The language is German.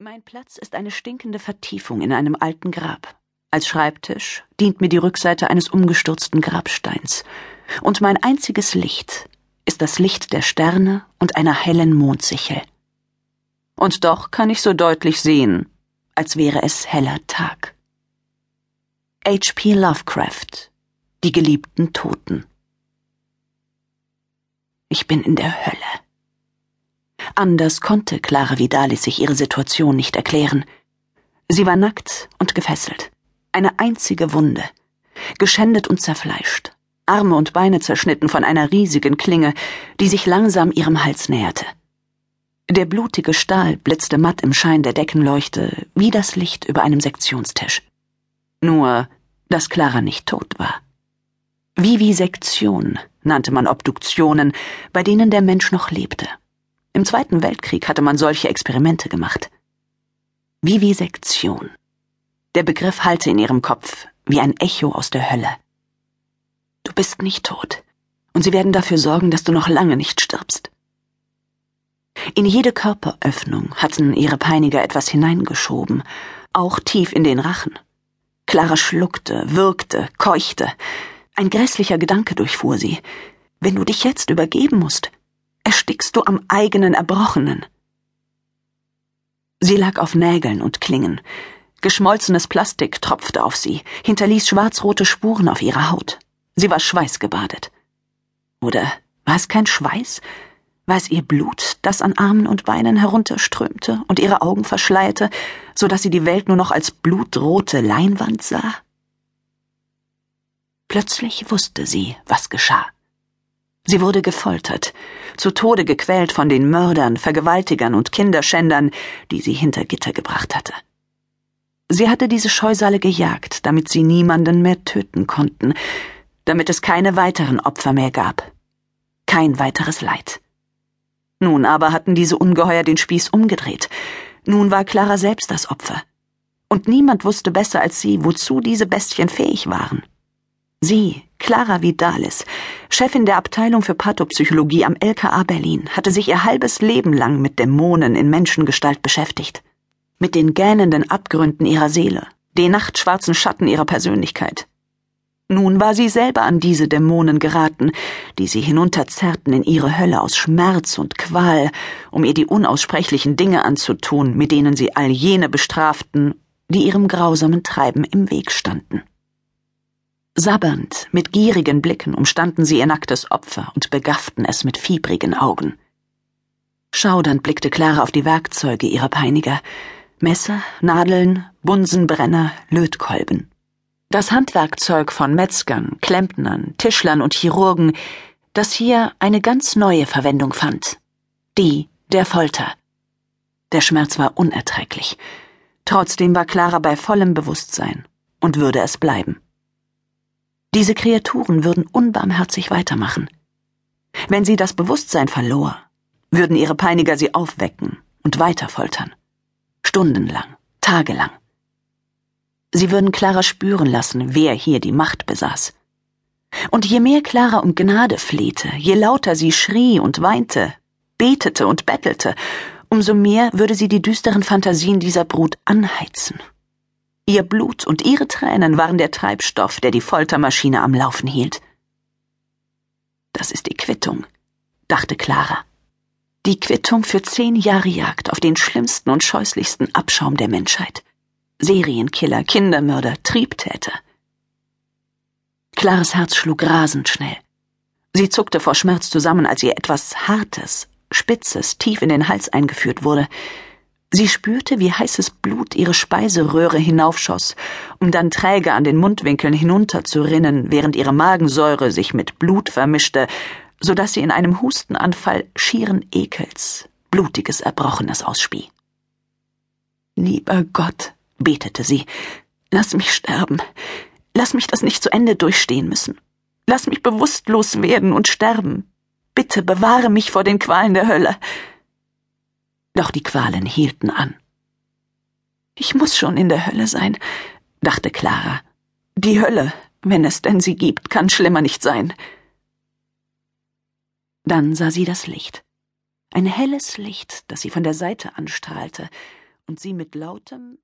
Mein Platz ist eine stinkende Vertiefung in einem alten Grab. Als Schreibtisch dient mir die Rückseite eines umgestürzten Grabsteins. Und mein einziges Licht ist das Licht der Sterne und einer hellen Mondsichel. Und doch kann ich so deutlich sehen, als wäre es heller Tag. H.P. Lovecraft Die geliebten Toten Ich bin in der Hölle. Anders konnte Clara Vidalis sich ihre Situation nicht erklären. Sie war nackt und gefesselt. Eine einzige Wunde. Geschändet und zerfleischt. Arme und Beine zerschnitten von einer riesigen Klinge, die sich langsam ihrem Hals näherte. Der blutige Stahl blitzte matt im Schein der Deckenleuchte, wie das Licht über einem Sektionstisch. Nur, dass Clara nicht tot war. Vivisektion nannte man Obduktionen, bei denen der Mensch noch lebte. Im Zweiten Weltkrieg hatte man solche Experimente gemacht. Vivisektion. Der Begriff hallte in ihrem Kopf wie ein Echo aus der Hölle. Du bist nicht tot, und sie werden dafür sorgen, dass du noch lange nicht stirbst. In jede Körperöffnung hatten ihre Peiniger etwas hineingeschoben, auch tief in den Rachen. Clara schluckte, würgte, keuchte. Ein grässlicher Gedanke durchfuhr sie. Wenn du dich jetzt übergeben musst, erstickst du am eigenen Erbrochenen. Sie lag auf Nägeln und Klingen. Geschmolzenes Plastik tropfte auf sie, hinterließ schwarzrote Spuren auf ihrer Haut. Sie war schweißgebadet. Oder war es kein Schweiß? War es ihr Blut, das an Armen und Beinen herunterströmte und ihre Augen verschleierte, so dass sie die Welt nur noch als blutrote Leinwand sah? Plötzlich wusste sie, was geschah. Sie wurde gefoltert, zu Tode gequält von den Mördern, Vergewaltigern und Kinderschändern, die sie hinter Gitter gebracht hatte. Sie hatte diese Scheusale gejagt, damit sie niemanden mehr töten konnten, damit es keine weiteren Opfer mehr gab. Kein weiteres Leid. Nun aber hatten diese Ungeheuer den Spieß umgedreht. Nun war Clara selbst das Opfer. Und niemand wusste besser als sie, wozu diese Bestien fähig waren. Sie, Clara Vidalis, Chefin der Abteilung für Pathopsychologie am LKA Berlin, hatte sich ihr halbes Leben lang mit Dämonen in Menschengestalt beschäftigt. Mit den gähnenden Abgründen ihrer Seele, den nachtschwarzen Schatten ihrer Persönlichkeit. Nun war sie selber an diese Dämonen geraten, die sie hinunterzerrten in ihre Hölle aus Schmerz und Qual, um ihr die unaussprechlichen Dinge anzutun, mit denen sie all jene bestraften, die ihrem grausamen Treiben im Weg standen. Sabbernd, mit gierigen Blicken umstanden sie ihr nacktes Opfer und begafften es mit fiebrigen Augen. Schaudernd blickte Clara auf die Werkzeuge ihrer Peiniger. Messer, Nadeln, Bunsenbrenner, Lötkolben. Das Handwerkzeug von Metzgern, Klempnern, Tischlern und Chirurgen, das hier eine ganz neue Verwendung fand. Die der Folter. Der Schmerz war unerträglich. Trotzdem war Clara bei vollem Bewusstsein und würde es bleiben. Diese Kreaturen würden unbarmherzig weitermachen. Wenn sie das Bewusstsein verlor, würden ihre Peiniger sie aufwecken und weiter foltern. Stundenlang, tagelang. Sie würden Clara spüren lassen, wer hier die Macht besaß. Und je mehr Clara um Gnade flehte, je lauter sie schrie und weinte, betete und bettelte, umso mehr würde sie die düsteren Fantasien dieser Brut anheizen Ihr Blut und ihre Tränen waren der Treibstoff, der die Foltermaschine am Laufen hielt. Das ist die Quittung, dachte Clara. Die Quittung für zehn Jahre Jagd auf den schlimmsten und scheußlichsten Abschaum der Menschheit. Serienkiller, Kindermörder, Triebtäter. Clares Herz schlug rasend schnell. Sie zuckte vor Schmerz zusammen, als ihr etwas Hartes, Spitzes tief in den Hals eingeführt wurde. Sie spürte, wie heißes Blut ihre Speiseröhre hinaufschoss, um dann träge an den Mundwinkeln hinunterzurinnen, während ihre Magensäure sich mit Blut vermischte, so dass sie in einem Hustenanfall schieren Ekels, blutiges Erbrochenes ausspie. Lieber Gott, betete sie, lass mich sterben. Lass mich das nicht zu Ende durchstehen müssen. Lass mich bewusstlos werden und sterben. Bitte bewahre mich vor den Qualen der Hölle. Doch die Qualen hielten an. Ich muss schon in der Hölle sein, dachte Clara. Die Hölle, wenn es denn sie gibt, kann schlimmer nicht sein. Dann sah sie das Licht. Ein helles Licht, das sie von der Seite anstrahlte und sie mit lautem,